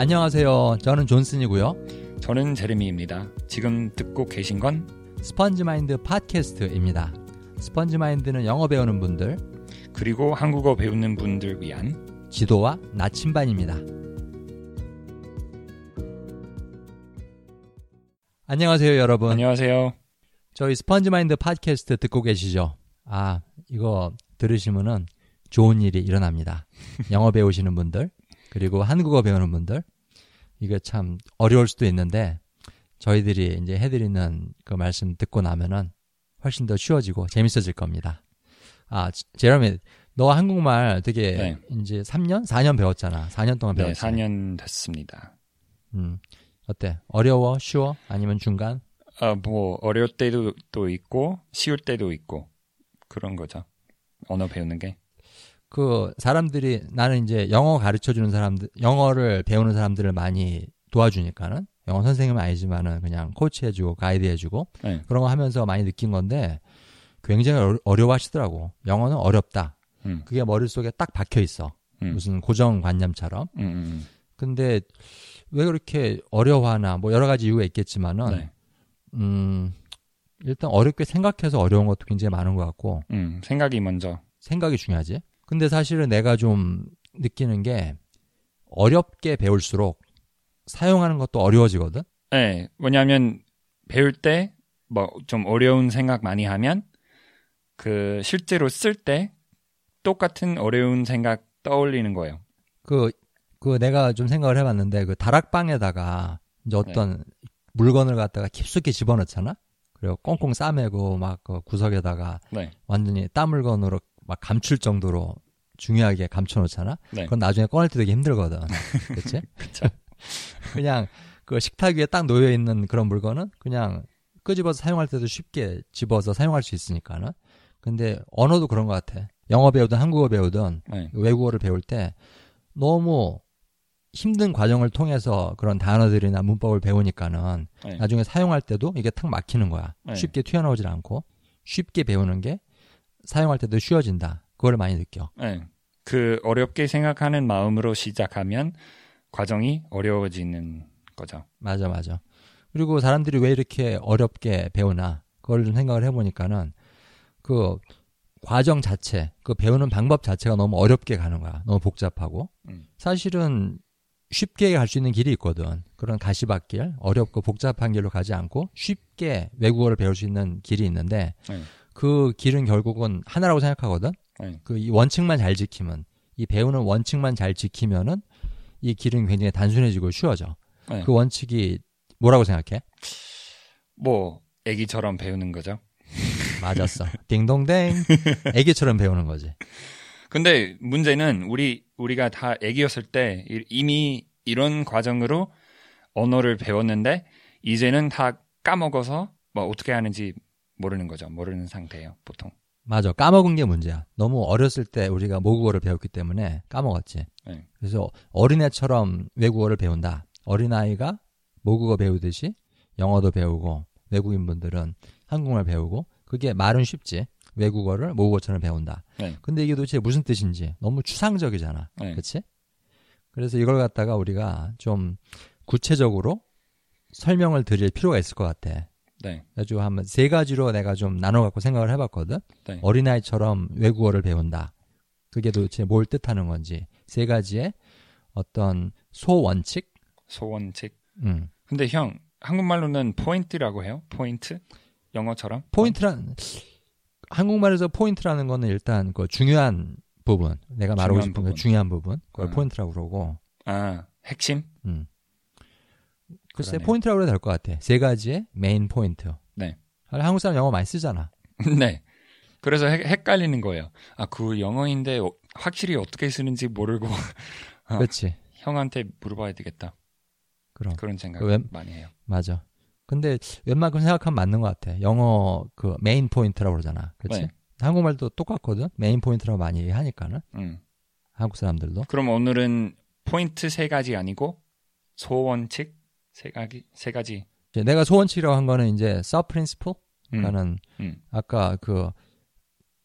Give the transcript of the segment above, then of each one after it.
안녕하세요. 저는 존슨이고요. 저는 제레미입니다. 지금 듣고 계신 건 스펀지 마인드 팟캐스트입니다. 스펀지 마인드는 영어 배우는 분들 그리고 한국어 배우는 분들 위한 지도와 나침반입니다. 안녕하세요, 여러분. 안녕하세요. 저희 스펀지 마인드 팟캐스트 듣고 계시죠? 아, 이거 들으시면은 좋은 일이 일어납니다. 영어 배우시는 분들, 그리고 한국어 배우는 분들, 이게 참 어려울 수도 있는데, 저희들이 이제 해드리는 그 말씀 듣고 나면은 훨씬 더 쉬워지고 재밌어질 겁니다. 아, 제러미, 너 한국말 되게 네. 이제 3년? 4년 배웠잖아. 4년 동안 네, 배웠지. 4년 됐습니다. 음. 어때? 어려워? 쉬워? 아니면 중간? 아, 뭐 어려울 때도 또 있고 쉬울 때도 있고 그런 거죠. 언어 배우는 게. 그 사람들이 나는 이제 영어 가르쳐 주는 사람들 영어를 배우는 사람들을 많이 도와주니까는 영어 선생님은 아니지만은 그냥 코치해 주고 가이드 해 주고 네. 그런 거 하면서 많이 느낀 건데 굉장히 어려- 어려워하시더라고. 영어는 어렵다. 음, 그게 머릿속에 딱 박혀 있어. 음, 무슨 고정관념처럼. 음, 음, 근데 왜 그렇게 어려워하나 뭐 여러 가지 이유가 있겠지만은 음. 네. 음 일단 어렵게 생각해서 어려운 것도 굉장히 많은 것 같고 음, 생각이 먼저. 생각이 중요하지. 근데 사실은 내가 좀 느끼는 게 어렵게 배울수록 사용하는 것도 어려워지거든. 네, 뭐냐면 배울 때 뭐 좀 어려운 생각 많이 하면 그 실제로 쓸 때 똑같은 어려운 생각 떠올리는 거예요. 그, 그 내가 좀 생각을 해봤는데 그 다락방에다가 이제 어떤 물건을 갖다가 깊숙이 집어넣잖아. 그리고 꽁꽁 싸매고 막 그 구석에다가 네, 완전히 땀 물건으로 막 감출 정도로 중요하게 감춰놓잖아. 네, 그건 나중에 꺼낼 때 되게 힘들거든. 그치? 그쵸. 그냥 그 식탁 위에 딱 놓여 있는 그런 물건은 그냥 끄집어서 사용할 때도 쉽게 집어서 사용할 수 있으니까는. 근데 언어도 그런 것 같아. 영어 배우든 한국어 배우든 네, 외국어를 배울 때 너무 힘든 과정을 통해서 그런 단어들이나 문법을 배우니까는 네. 나중에 사용할 때도 이게 탁 막히는 거야. 네. 쉽게 튀어나오질 않고 쉽게 배우는 게 사용할 때도 쉬워진다. 그걸 많이 느껴. 네. 그 어렵게 생각하는 마음으로 시작하면 과정이 어려워지는 거죠. 맞아, 맞아. 그리고 사람들이 왜 이렇게 어렵게 배우나, 그걸 좀 생각을 해보니까는, 그, 과정 자체, 그 배우는 방법 자체가 너무 어렵게 가는 거야. 너무 복잡하고. 음. 사실은 쉽게 갈 수 있는 길이 있거든. 그런 가시밭길, 어렵고 복잡한 길로 가지 않고 쉽게 외국어를 배울 수 있는 길이 있는데, 네. 그 길은 결국은 하나라고 생각하거든. 네. 그이 원칙만 잘 지키면, 이 배우는 원칙만 잘 지키면은 이 길은 굉장히 단순해지고 쉬워져. 네. 그 원칙이 뭐라고 생각해? 뭐 애기처럼 배우는 거죠. 맞았어. 딩동댕. 애기처럼 배우는 거지. 근데 문제는 우리 우리가 다 애기였을 때 이- 이미 이런 과정으로 언어를 배웠는데 이제는 다 까먹어서 뭐 어떻게 하는지 모르는 거죠. 모르는 상태예요, 보통. 맞아. 까먹은 게 문제야. 너무 어렸을 때 우리가 모국어를 배웠기 때문에 까먹었지. 네. 그래서 어린애처럼 외국어를 배운다. 어린아이가 모국어 배우듯이 영어도 배우고 외국인분들은 한국말 배우고 그게 말은 쉽지. 외국어를 모국어처럼 배운다. 네. 근데 이게 도대체 무슨 뜻인지 너무 추상적이잖아. 네. 그렇지? 그래서 이걸 갖다가 우리가 좀 구체적으로 설명을 드릴 필요가 있을 것 같아. 네. 그래가지고 한번 세 가지로 내가 좀 나눠 갖고 생각을 해봤거든. 네. 어린아이처럼 외국어를 배운다. 그게 도대체 뭘 뜻하는 건지 세 가지의 어떤 소원칙. 소원칙. 음. 근데 형 한국말로는 포인트라고 해요? 포인트? 영어처럼? 포인트란 한국말에서 포인트라는 거는 일단 그 중요한 부분. 내가 말하고 싶은 그 부분. 중요한 부분. 그걸 음. 포인트라고 그러고. 아 핵심? 음. 글쎄 그러네요. 포인트라고 해도 될 것 같아. 세 가지의 main point. 네. 아, 한국 사람 영어 많이 쓰잖아. 네. 그래서 헷- 헷갈리는 거예요. 아 그 영어인데 어- 확실히 어떻게 쓰는지 모르고 어. 그렇지. 형한테 물어봐야 되겠다. 그럼 그런 생각 그 웬- 많이 해요. 맞아. 근데 웬만큼 생각하면 맞는 것 같아. 영어 그 main point라고 그러잖아. 그렇지? 네. 한국말도 똑같거든. main point라고 많이 하니까는 음. 한국 사람들도. 그럼 오늘은 포인트 세 가지 아니고 소원칙 세 가지 세 가지. 내가 소원칙이라고 한 거는 이제 sub principle. 음. 음. 아까 그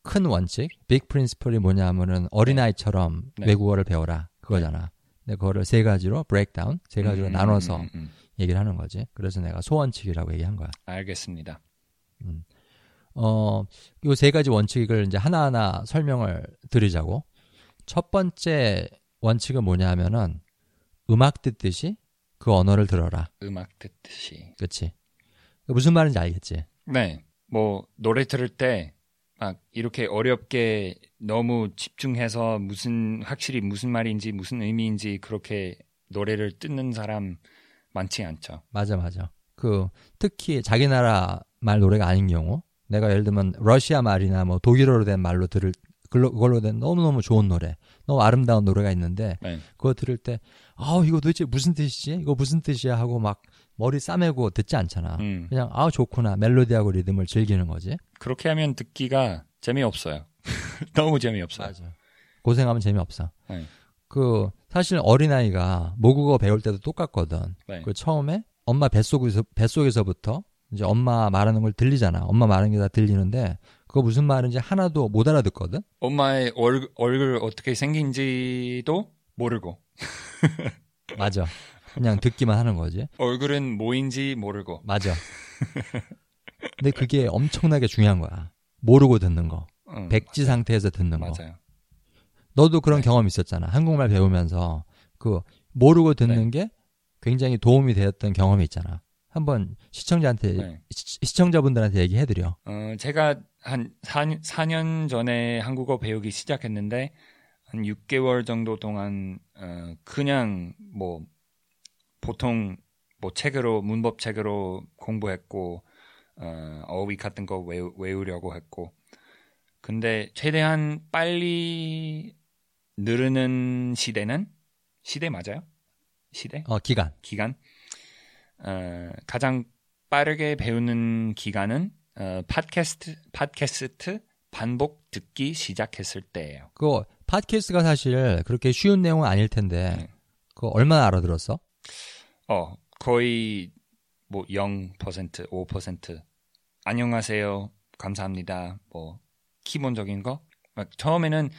큰 원칙, 빅 프린시플이 뭐냐면은 어린아이처럼 네. 외국어를 배워라. 그거잖아. 내가 그거를 세 가지로 브레이크다운, 세 가지로 음, 나눠서 음, 음. 얘기를 하는 거지. 그래서 내가 소원칙이라고 얘기한 거야. 알겠습니다. 어, 요 세 가지 원칙을 이제 하나하나 설명을 드리자고. 첫 번째 원칙은 뭐냐 하면은 음악 듣듯이 그 언어를 들어라. 음악 듣듯이. 그치? 무슨 말인지 알겠지? 네. 뭐 노래 들을 때 막 이렇게 어렵게 너무 집중해서 무슨 확실히 무슨 말인지 무슨 의미인지 그렇게 노래를 듣는 사람 많지 않죠. 맞아, 맞아. 그, 특히 자기 나라 말 노래가 아닌 경우, 내가 예를 들면 러시아 말이나 뭐 독일어로 된 말로 들을, 그걸로 된 너무너무 좋은 노래, 너무 아름다운 노래가 있는데, 네. 그거 들을 때, 아우, 이거 도대체 무슨 뜻이지? 이거 무슨 뜻이야? 하고 막 머리 싸매고 듣지 않잖아. 음. 그냥, 아우, 좋구나. 멜로디하고 리듬을 즐기는 거지. 그렇게 하면 듣기가 재미없어요. 너무 재미없어요. 맞아. 고생하면 재미없어. 네. 그, 사실 어린아이가 모국어 배울 때도 똑같거든. 네. 그 처음에 엄마 뱃속에서, 뱃속에서부터 이제 엄마 말하는 걸 들리잖아. 엄마 말하는 게 다 들리는데, 그거 무슨 말인지 하나도 못 알아듣거든? 엄마의 얼, 얼굴 어떻게 생긴지도 모르고 맞아. 그냥 듣기만 하는 거지. 얼굴은 뭐인지 모르고 맞아. 근데 그게 엄청나게 중요한 거야. 모르고 듣는 거. 응, 백지 상태에서 듣는 거. 맞아요. 너도 그런 네. 경험 있었잖아. 한국말 배우면서 그 모르고 듣는 게 굉장히 도움이 되었던 경험이 있잖아. 한번 시청자한테 네. 시, 시청자분들한테 얘기해 드려. 어, 제가 한 4, 4년 전에 한국어 배우기 시작했는데 한 6개월 정도 동안 어, 그냥 뭐 보통 뭐 책으로 문법 책으로 공부했고 어, 어휘 같은 거 외우, 외우려고 했고 근데 최대한 빨리 늘는 시대는 시대 맞아요? 시대? 어, 기간. 기간 어, 가장 빠르게 배우는 기간은 어, 팟캐스트 팟캐스트 반복 듣기 시작했을 때예요. 그 팟캐스트가 사실 그렇게 쉬운 내용은 아닐 텐데 네. 그거 얼마나 알아들었어? 어 거의 뭐 0%, 5% 안녕하세요, 감사합니다. 뭐 기본적인 거. 막 처음에는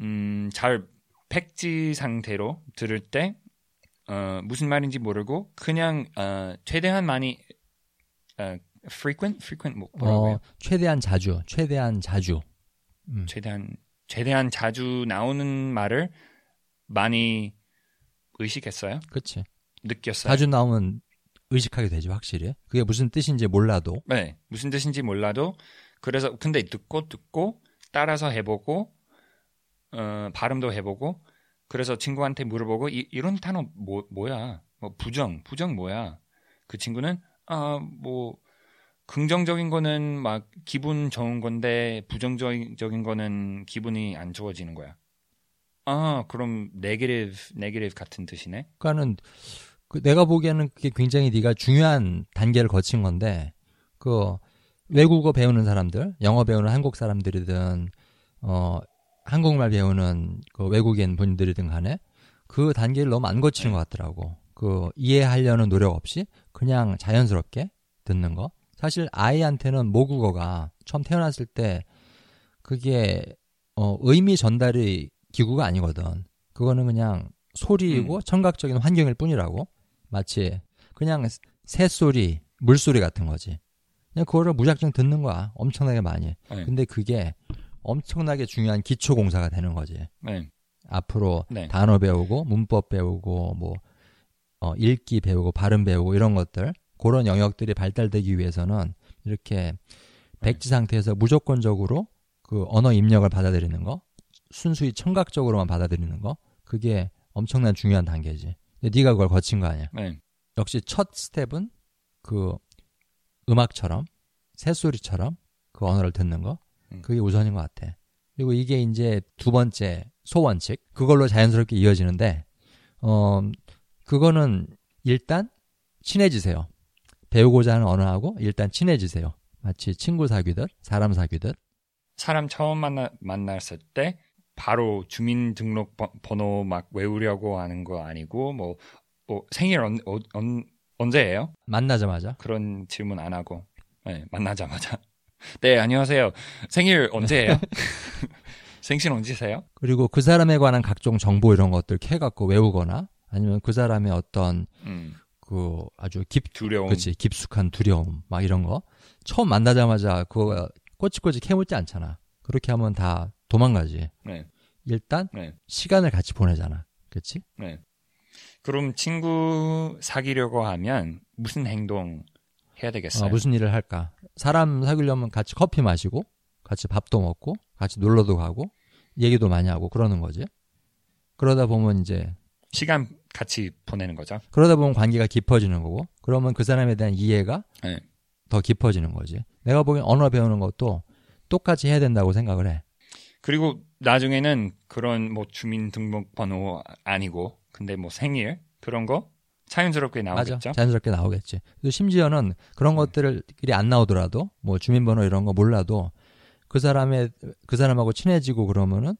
음, 잘 팩지 상태로 들을 때 어, 무슨 말인지 모르고 그냥 어, 최대한 많이 어, frequent, frequent 뭐, 뭐라고요? 어, 최대한 자주, 최대한 자주. 음. 최대한 최대한 자주 나오는 말을 많이 의식했어요. 그치. 느꼈어요. 자주 나오면 의식하게 되지, 확실히. 그게 무슨 뜻인지 몰라도. 네, 무슨 뜻인지 몰라도 그래서 근데 듣고 듣고 따라서 해보고 어, 발음도 해보고 그래서 친구한테 물어보고 이, 이런 단어 뭐 뭐야? 뭐 부정 부정 뭐야? 그 친구는 아뭐 긍정적인 거는 막 기분 좋은 건데 부정적인 거는 기분이 안 좋아지는 거야. 아 그럼 네게티브 네게티브 같은 뜻이네. 그러니까는 그 내가 보기에는 그게 굉장히 네가 중요한 단계를 거친 건데 그 외국어 배우는 사람들, 영어 배우는 한국 사람들이든 어 한국말 배우는 그 외국인 분들이든 간에 그 단계를 너무 안 거치는 것 같더라고. 그 이해하려는 노력 없이 그냥 자연스럽게 듣는 거. 사실 아이한테는 모국어가 처음 태어났을 때 그게 어 의미 전달의 기구가 아니거든. 그거는 그냥 소리이고 청각적인 환경일 뿐이라고. 마치 그냥 새소리, 물소리 같은 거지. 그냥 그거를 무작정 듣는 거야. 엄청나게 많이. 네. 근데 그게 엄청나게 중요한 기초 공사가 되는 거지. 네. 앞으로 네. 단어 배우고 문법 배우고 뭐 어, 읽기 배우고 발음 배우고 이런 것들 그런 영역들이 발달되기 위해서는 이렇게 백지 상태에서 무조건적으로 그 언어 입력을 받아들이는 거 순수히 청각적으로만 받아들이는 거 그게 엄청난 중요한 단계지. 근데 네가 그걸 거친 거 아니야. 네. 역시 첫 스텝은 그 음악처럼 새소리처럼 그 언어를 듣는 거 음. 그게 우선인 것 같아. 그리고 이게 이제 두 번째 소원칙 그걸로 자연스럽게 이어지는데 어 그거는 일단 친해지세요. 배우고자 하는 언어하고 일단 친해지세요. 마치 친구 사귀듯 사람 사귀듯 사람 처음 만나 만났을 때 바로 주민등록 번- 번호 막 외우려고 하는 거 아니고 뭐, 뭐 생일 언, 어, 언, 언제예요? 만나자마자 그런 질문 안 하고 네, 만나자마자 네 안녕하세요 생일 언제예요? 생신 언제세요? 그리고 그 사람에 관한 각종 정보 이런 것들 캐갖고 외우거나 아니면 그 사람의 어떤 음, 그 아주 깊, 두려움. 그치 깊숙한 두려움 막 이런 거 처음 만나자마자 그거 꼬치꼬치 캐묻지 않잖아. 그렇게 하면 다 도망가지. 네, 일단 네, 시간을 같이 보내잖아. 그치? 네. 그럼 친구 사귀려고 하면 무슨 행동 해야 되겠어요? 어, 무슨 일을 할까? 사람 사귀려면 같이 커피 마시고, 같이 밥도 먹고, 같이 놀러도 가고, 얘기도 많이 하고 그러는 거지. 그러다 보면 이제, 시간 같이 보내는 거죠. 그러다 보면 관계가 깊어지는 거고, 그러면 그 사람에 대한 이해가 네. 더 깊어지는 거지. 내가 보기엔 언어 배우는 것도 똑같이 해야 된다고 생각을 해. 그리고 나중에는 그런 뭐 주민등록번호 아니고 근데 뭐 생일 그런 거 자연스럽게 나오겠죠. 맞아. 자연스럽게 나오겠지. 또 심지어는 그런 음. 것들이 안 나오더라도, 뭐 주민번호 이런 거 몰라도, 그 사람의, 그 사람하고 친해지고 그러면은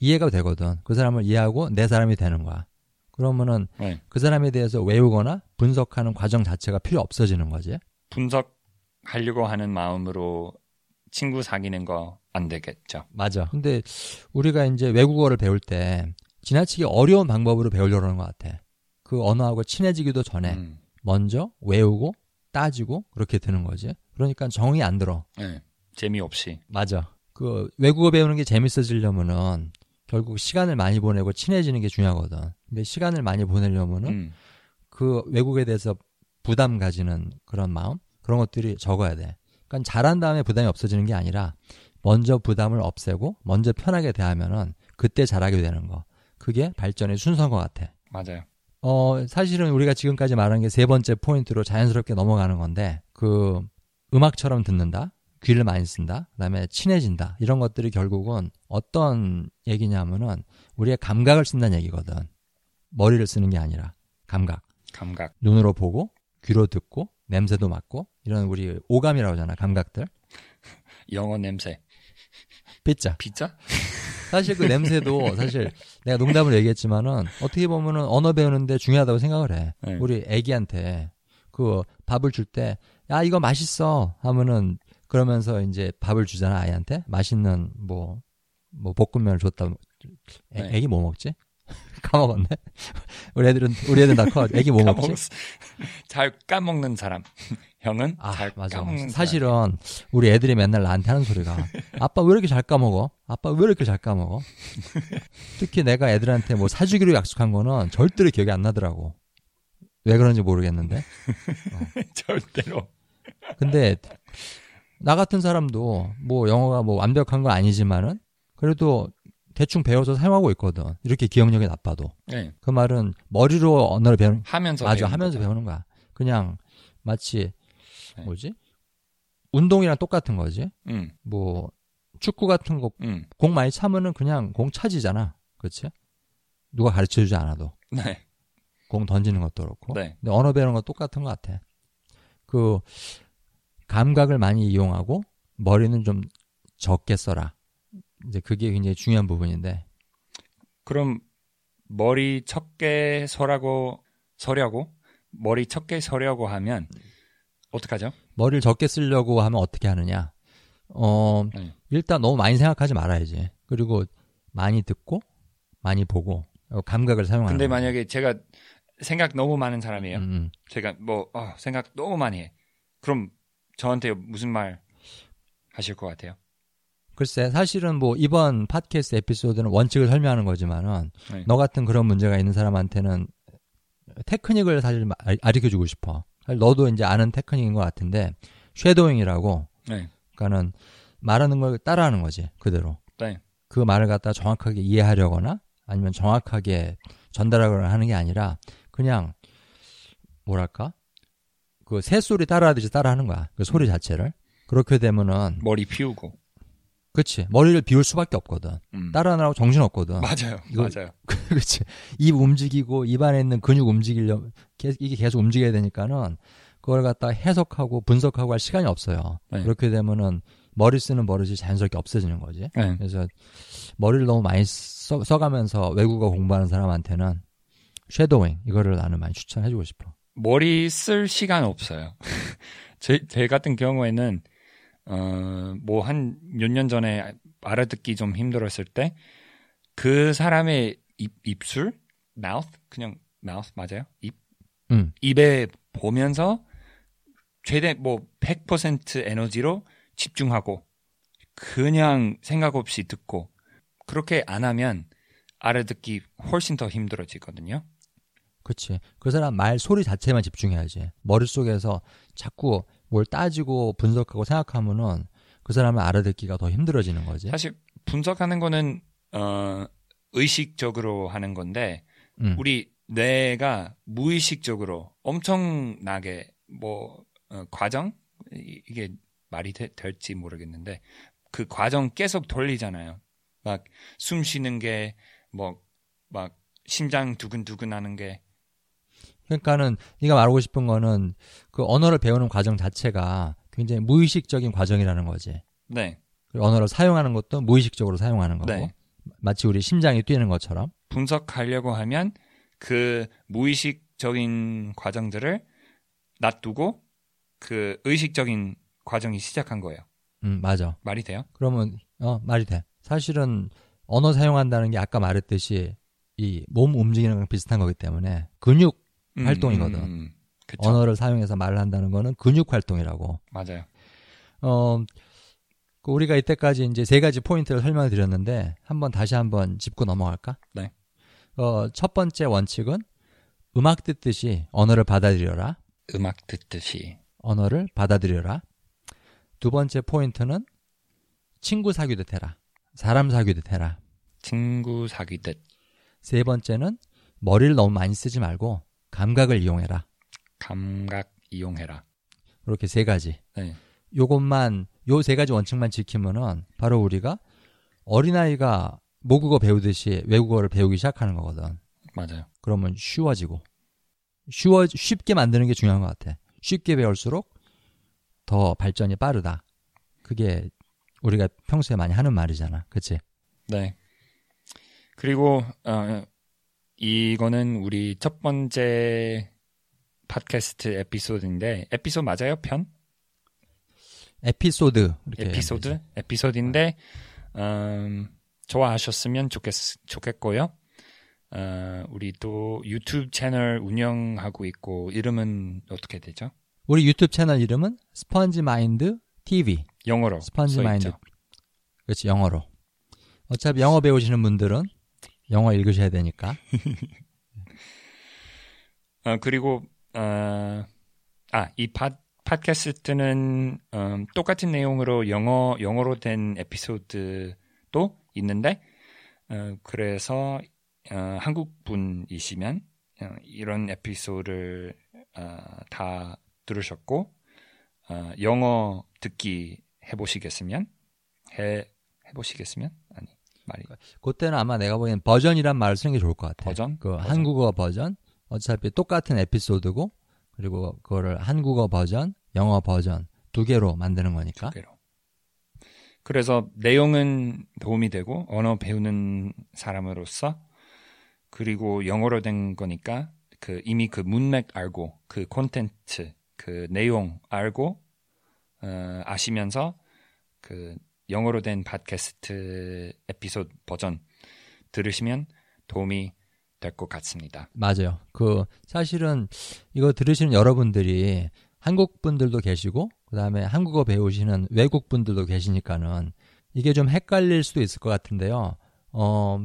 이해가 되거든. 그 사람을 이해하고 내 사람이 되는 거야. 그러면은 네. 그 사람에 대해서 외우거나 분석하는 과정 자체가 필요 없어지는 거지. 분석하려고 하는 마음으로 친구 사귀는 거 안 되겠죠. 맞아. 근데 우리가 이제 외국어를 배울 때 지나치게 어려운 방법으로 배우려고 하는 것 같아. 그 언어하고 친해지기도 전에 음, 먼저 외우고 따지고 그렇게 되는 거지. 그러니까 정이 안 들어. 네. 재미없이. 맞아. 그 외국어 배우는 게 재밌어지려면은 결국 시간을 많이 보내고 친해지는 게 중요하거든. 근데 시간을 많이 보내려면은 음, 그 외국에 대해서 부담 가지는 그런 마음 그런 것들이 적어야 돼. 그러니까 잘한 다음에 부담이 없어지는 게 아니라 먼저 부담을 없애고 먼저 편하게 대하면은 그때 잘하게 되는 거. 그게 발전의 순서인 것 같아. 맞아요. 어, 사실은 우리가 지금까지 말한 게 세 번째 포인트로 자연스럽게 넘어가는 건데, 그, 음악처럼 듣는다, 귀를 많이 쓴다, 그 다음에 친해진다, 이런 것들이 결국은 어떤 얘기냐면은, 우리의 감각을 쓴다는 얘기거든. 머리를 쓰는 게 아니라, 감각. 감각. 눈으로 보고, 귀로 듣고, 냄새도 맡고, 이런 우리 오감이라고 하잖아, 감각들. 영어 냄새. 삐짜. 피자? 사실 그 냄새도 사실 내가 농담을 얘기했지만은 어떻게 보면은 언어 배우는데 중요하다고 생각을 해. 네. 우리 애기한테 그 밥을 줄 때 야 이거 맛있어 하면은 그러면서 이제 밥을 주잖아 아이한테 맛있는 뭐뭐 볶음면을 줬다. 애, 네. 애기 뭐 먹지? 까먹었네. 우리 애들은 우리 애들 다 커. 애기 뭐 먹지? 잘 까먹는 사람. 형은 아 잘 맞아. 까먹는 사실은 우리 애들이 맨날 나한테 하는 소리가 아빠 왜 이렇게 잘 까먹어? 아빠 왜 이렇게 잘 까먹어? 특히 내가 애들한테 뭐 사주기로 약속한 거는 절대로 기억이 안 나더라고. 왜 그런지 모르겠는데. 사람. 절대로. 근데 나 같은 사람도 뭐 영어가 뭐 완벽한 건 아니지만은 그래도 대충 배워서 사용하고 있거든. 이렇게 기억력이 나빠도. 네. 그 말은 머리로 언어를 배우는 하면서 맞아 하면서 거죠. 배우는 거야. 그냥 마치 네. 뭐지? 운동이랑 똑같은 거지. 음, 뭐 축구 같은 거 음. 공 많이 차면은 그냥 공 차지잖아. 그렇지? 누가 가르쳐 주지 않아도 네. 공 던지는 것도 그렇고. 네. 근데 언어 배우는 건 똑같은 것 같아. 그 감각을 많이 이용하고 머리는 좀 적게 써라. 이제 그게 굉장히 중요한 부분인데 그럼 머리 척게 서라고 서려고 머리 척게 서려고 하면 어떡하죠? 머리를 적게 쓰려고 하면 어떻게 하느냐? 어 네. 일단 너무 많이 생각하지 말아야지. 그리고 많이 듣고 많이 보고 어, 감각을 사용하는. 근데. 만약에 제가 생각 너무 많은 사람이에요. 음, 음. 제가 뭐 어, 생각 너무 많이 해. 그럼 저한테 무슨 말 하실 것 같아요? 글쎄 사실은 뭐 이번 팟캐스트 에피소드는 원칙을 설명하는 거지만은 네. 너 같은 그런 문제가 있는 사람한테는 테크닉을 사실 가르쳐 주고 싶어. 사실 너도 이제 아는 테크닉인 것 같은데 shadowing이라고 네. 그러니까는 말하는 걸 따라하는 거지 그대로. 네. 그 말을 갖다 정확하게 이해하려거나 아니면 정확하게 전달하거나 하는 게 아니라 그냥 뭐랄까 그 새소리 따라하듯이 따라하는 거야 그 소리 자체를 그렇게 되면은 머리 피우고. 그치 머리를 비울 수밖에 없거든 음. 따라하느라고 정신 없거든 맞아요. 이거- 맞아요. 그렇지 입 움직이고 입 안에 있는 근육 움직이려 계- 이게 계속 움직여야 되니까는 그걸 갖다 해석하고 분석하고 할 시간이 없어요 네. 그렇게 되면은 머리 쓰는 버릇이 자연스럽게 없어지는 거지 네. 그래서 머리를 너무 많이 써, 써가면서 외국어 공부하는 사람한테는 쉐도잉 이거를 나는 많이 추천해주고 싶어. 머리 쓸 시간 없어요. 제, 제 같은 경우에는 어, 뭐 한 몇 년 전에 알아듣기 좀 힘들었을 때 그 사람의 입, 입술, mouth 그냥 mouth 맞아요? 입 음. 입에 보면서 최대 뭐 100% 에너지로 집중하고 그냥 생각 없이 듣고 그렇게 안 하면 알아듣기 훨씬 더 힘들어지거든요. 그치. 그 사람 말 소리 자체만 집중해야지. 머릿속에서 자꾸 뭘 따지고 분석하고 생각하면은 그 사람을 알아듣기가 더 힘들어지는 거지. 사실 분석하는 거는 어 의식적으로 하는 건데 음. 우리 뇌가 무의식적으로 엄청나게 뭐 어, 과정 이- 이게 말이 되- 될지 모르겠는데 그 과정 계속 돌리잖아요. 막 숨 쉬는 게 뭐 막 심장 두근두근 하는 게 그러니까는 네가 말하고 싶은 거는 그 언어를 배우는 과정 자체가 굉장히 무의식적인 과정이라는 거지. 네. 언어를 사용하는 것도 무의식적으로 사용하는 거고. 네. 마치 우리 심장이 뛰는 것처럼. 분석하려고 하면 그 무의식적인 과정들을 놔두고 그 의식적인 과정이 시작한 거예요. 음, 맞아. 말이 돼요? 그러면 어, 말이 돼. 사실은 언어 사용한다는 게 아까 말했듯이 이 몸 움직이는 거랑 비슷한 거기 때문에 근육 음, 활동이거든. 음, 음. 언어를 사용해서 말을 한다는 거는 근육 활동이라고. 맞아요. 어, 그 우리가 이때까지 이제 세 가지 포인트를 설명을 드렸는데 한번 다시 한번 짚고 넘어갈까? 네. 어, 첫 번째 원칙은 음악 듣듯이 언어를 받아들여라. 음악 듣듯이. 언어를 받아들여라. 두 번째 포인트는 친구 사귀듯 해라. 사람 사귀듯 해라. 친구 사귀듯 세 번째는 머리를 너무 많이 쓰지 말고 감각을 이용해라. 감각 이용해라. 이렇게 세 가지. 네. 요것만 요 세 가지 원칙만 지키면은 바로 우리가 어린아이가 모국어 배우듯이 외국어를 배우기 시작하는 거거든. 맞아요. 그러면 쉬워지고 쉬워 쉽게 만드는 게 중요한 것 같아. 쉽게 배울수록 더 발전이 빠르다. 그게 우리가 평소에 많이 하는 말이잖아. 그치? 네. 그리고 어, 이거는 우리 첫 번째 팟캐스트 에피소드인데 에피소드 맞아요? 편? 에피소드 에피소드? 되지. 에피소드인데 음, 좋아하셨으면 좋겠, 좋겠고요. 어, 우리 또 유튜브 채널 운영하고 있고 이름은 어떻게 되죠? 우리 유튜브 채널 이름은 스펀지 마인드 TV. 영어로 스펀지 써 마인드. 그렇지 영어로. 어차피 영어 배우시는 분들은 영어 읽으셔야 되니까. 어, 그리고 어, 아, 이 팟, 팟캐스트는 음, 똑같은 내용으로 영어 영어로 된 에피소드도 있는데 어, 그래서 어, 한국 분이시면 어, 이런 에피소드를 어, 다 들으셨고 어, 영어 듣기 해보시겠으면 해 해보시겠으면 아니 말이 그때는 아마 내가 보기엔 버전이란 말을 쓰는 게 좋을 것 같아. 버전 그 버전. 한국어 버전. 어차피 똑같은 에피소드고 그리고 그거를 한국어 버전, 영어 버전 두 개로 만드는 거니까. 두 개로. 그래서 내용은 도움이 되고 언어 배우는 사람으로서 그리고 영어로 된 거니까 그 이미 그 문맥 알고 그 콘텐츠 그 내용 알고 어, 아시면서 그 영어로 된 팟캐스트 에피소드 버전 들으시면 도움이 될 것 같습니다. 맞아요. 그 사실은 이거 들으시는 여러분들이 한국 분들도 계시고 그다음에 한국어 배우시는 외국 분들도 계시니까는 이게 좀 헷갈릴 수도 있을 것 같은데요. 어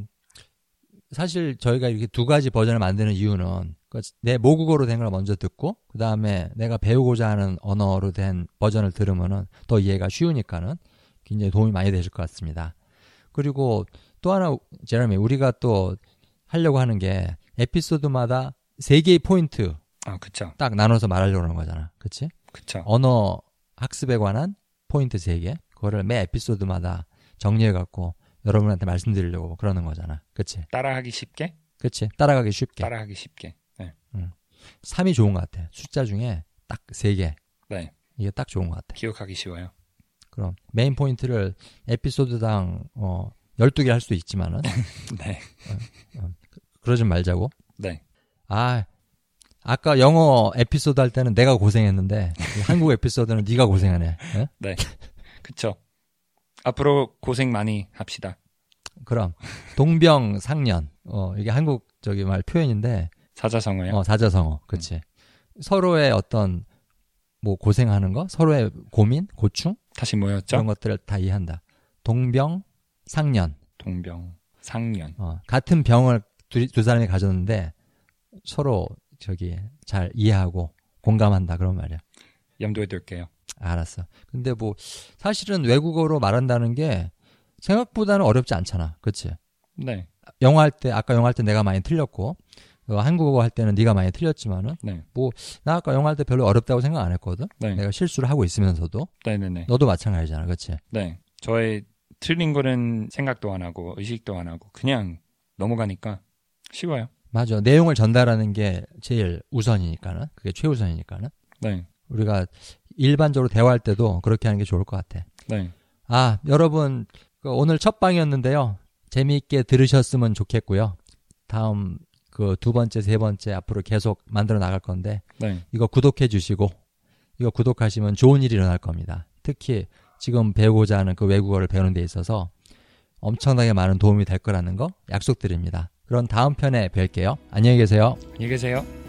사실 저희가 이렇게 두 가지 버전을 만드는 이유는 그내 모국어로 된 걸 먼저 듣고 그 다음에 내가 배우고자 하는 언어로 된 버전을 들으면은 더 이해가 쉬우니까는 굉장히 도움이 많이 되실 것 같습니다. 그리고 또 하나 제라미 우리가 또 하려고 하는 게 에피소드마다 세 개의 포인트 아, 그쵸, 딱 나눠서 말하려고 하는 거잖아. 그치? 그쵸. 언어 학습에 관한 포인트 세 개. 그거를 매 에피소드마다 정리해갖고 여러분한테 말씀드리려고 그러는 거잖아. 그치? 따라하기 쉽게, 그치? 따라가기 쉽게. 따라하기 쉽게. 네, 3이 좋은 것 같아. 숫자 중에 딱 세 개. 네, 이게 딱 좋은 것 같아. 기억하기 쉬워요. 그럼 main point를 에피소드당 어 12개 할 수도 있지만은 네, 그러지 말자고. 네. 아, 아까 영어 에피소드 할 때는 내가 고생했는데 이 한국 에피소드는 네가 고생하네. 예? 그쵸. 앞으로 고생 많이 합시다. 그럼 동병상련. 어 이게 한국 저기 말 표현인데 사자성어요. 어 사자성어. 그렇지. 서로의 어떤 뭐 고생하는 거, 서로의 고민, 고충 다시 뭐였죠? 그런 것들을 다 이해한다. 동병 상련. 동병, 상련. 어, 같은 병을 두, 두 사람이 가졌는데 서로 저기 잘 이해하고 공감한다 그런 말이야. 염두에 둘게요. 알았어. 근데 뭐 사실은 외국어로 말한다는 게 생각보다는 어렵지 않잖아. 그렇지? 네, 영어 할 때 아까 영어 할 때 내가 많이 틀렸고 어, 한국어 할 때는 네가 많이 틀렸지만은 네, 나 아까 영어 할 때 별로 어렵다고 생각 안 했거든. 네, 내가 실수를 하고 있으면서도 네, 네, 네. 너도 마찬가지잖아. 그렇지? 네. 저의 틀린 거는 생각도 안 하고 의식도 안 하고 그냥 넘어가니까 쉬워요. 맞아. 내용을 전달하는 게 제일 우선이니까는 그게 최우선이니까는 네, 우리가 일반적으로 대화할 때도 그렇게 하는 게 좋을 것 같아. 네, 아, 여러분, 그 오늘 첫 방이었는데요. 재미있게 들으셨으면 좋겠고요. 다음 그 두 번째, 세 번째 앞으로 계속 만들어 나갈 건데, 네, 이거 구독해 주시고, 이거 구독하시면 좋은 일이 일어날 겁니다. 특히 지금 배우고자 하는 그 외국어를 배우는 데 있어서 엄청나게 많은 도움이 될 거라는 거 약속드립니다. 그럼 다음 편에 뵐게요. 안녕히 계세요. 안녕히 계세요.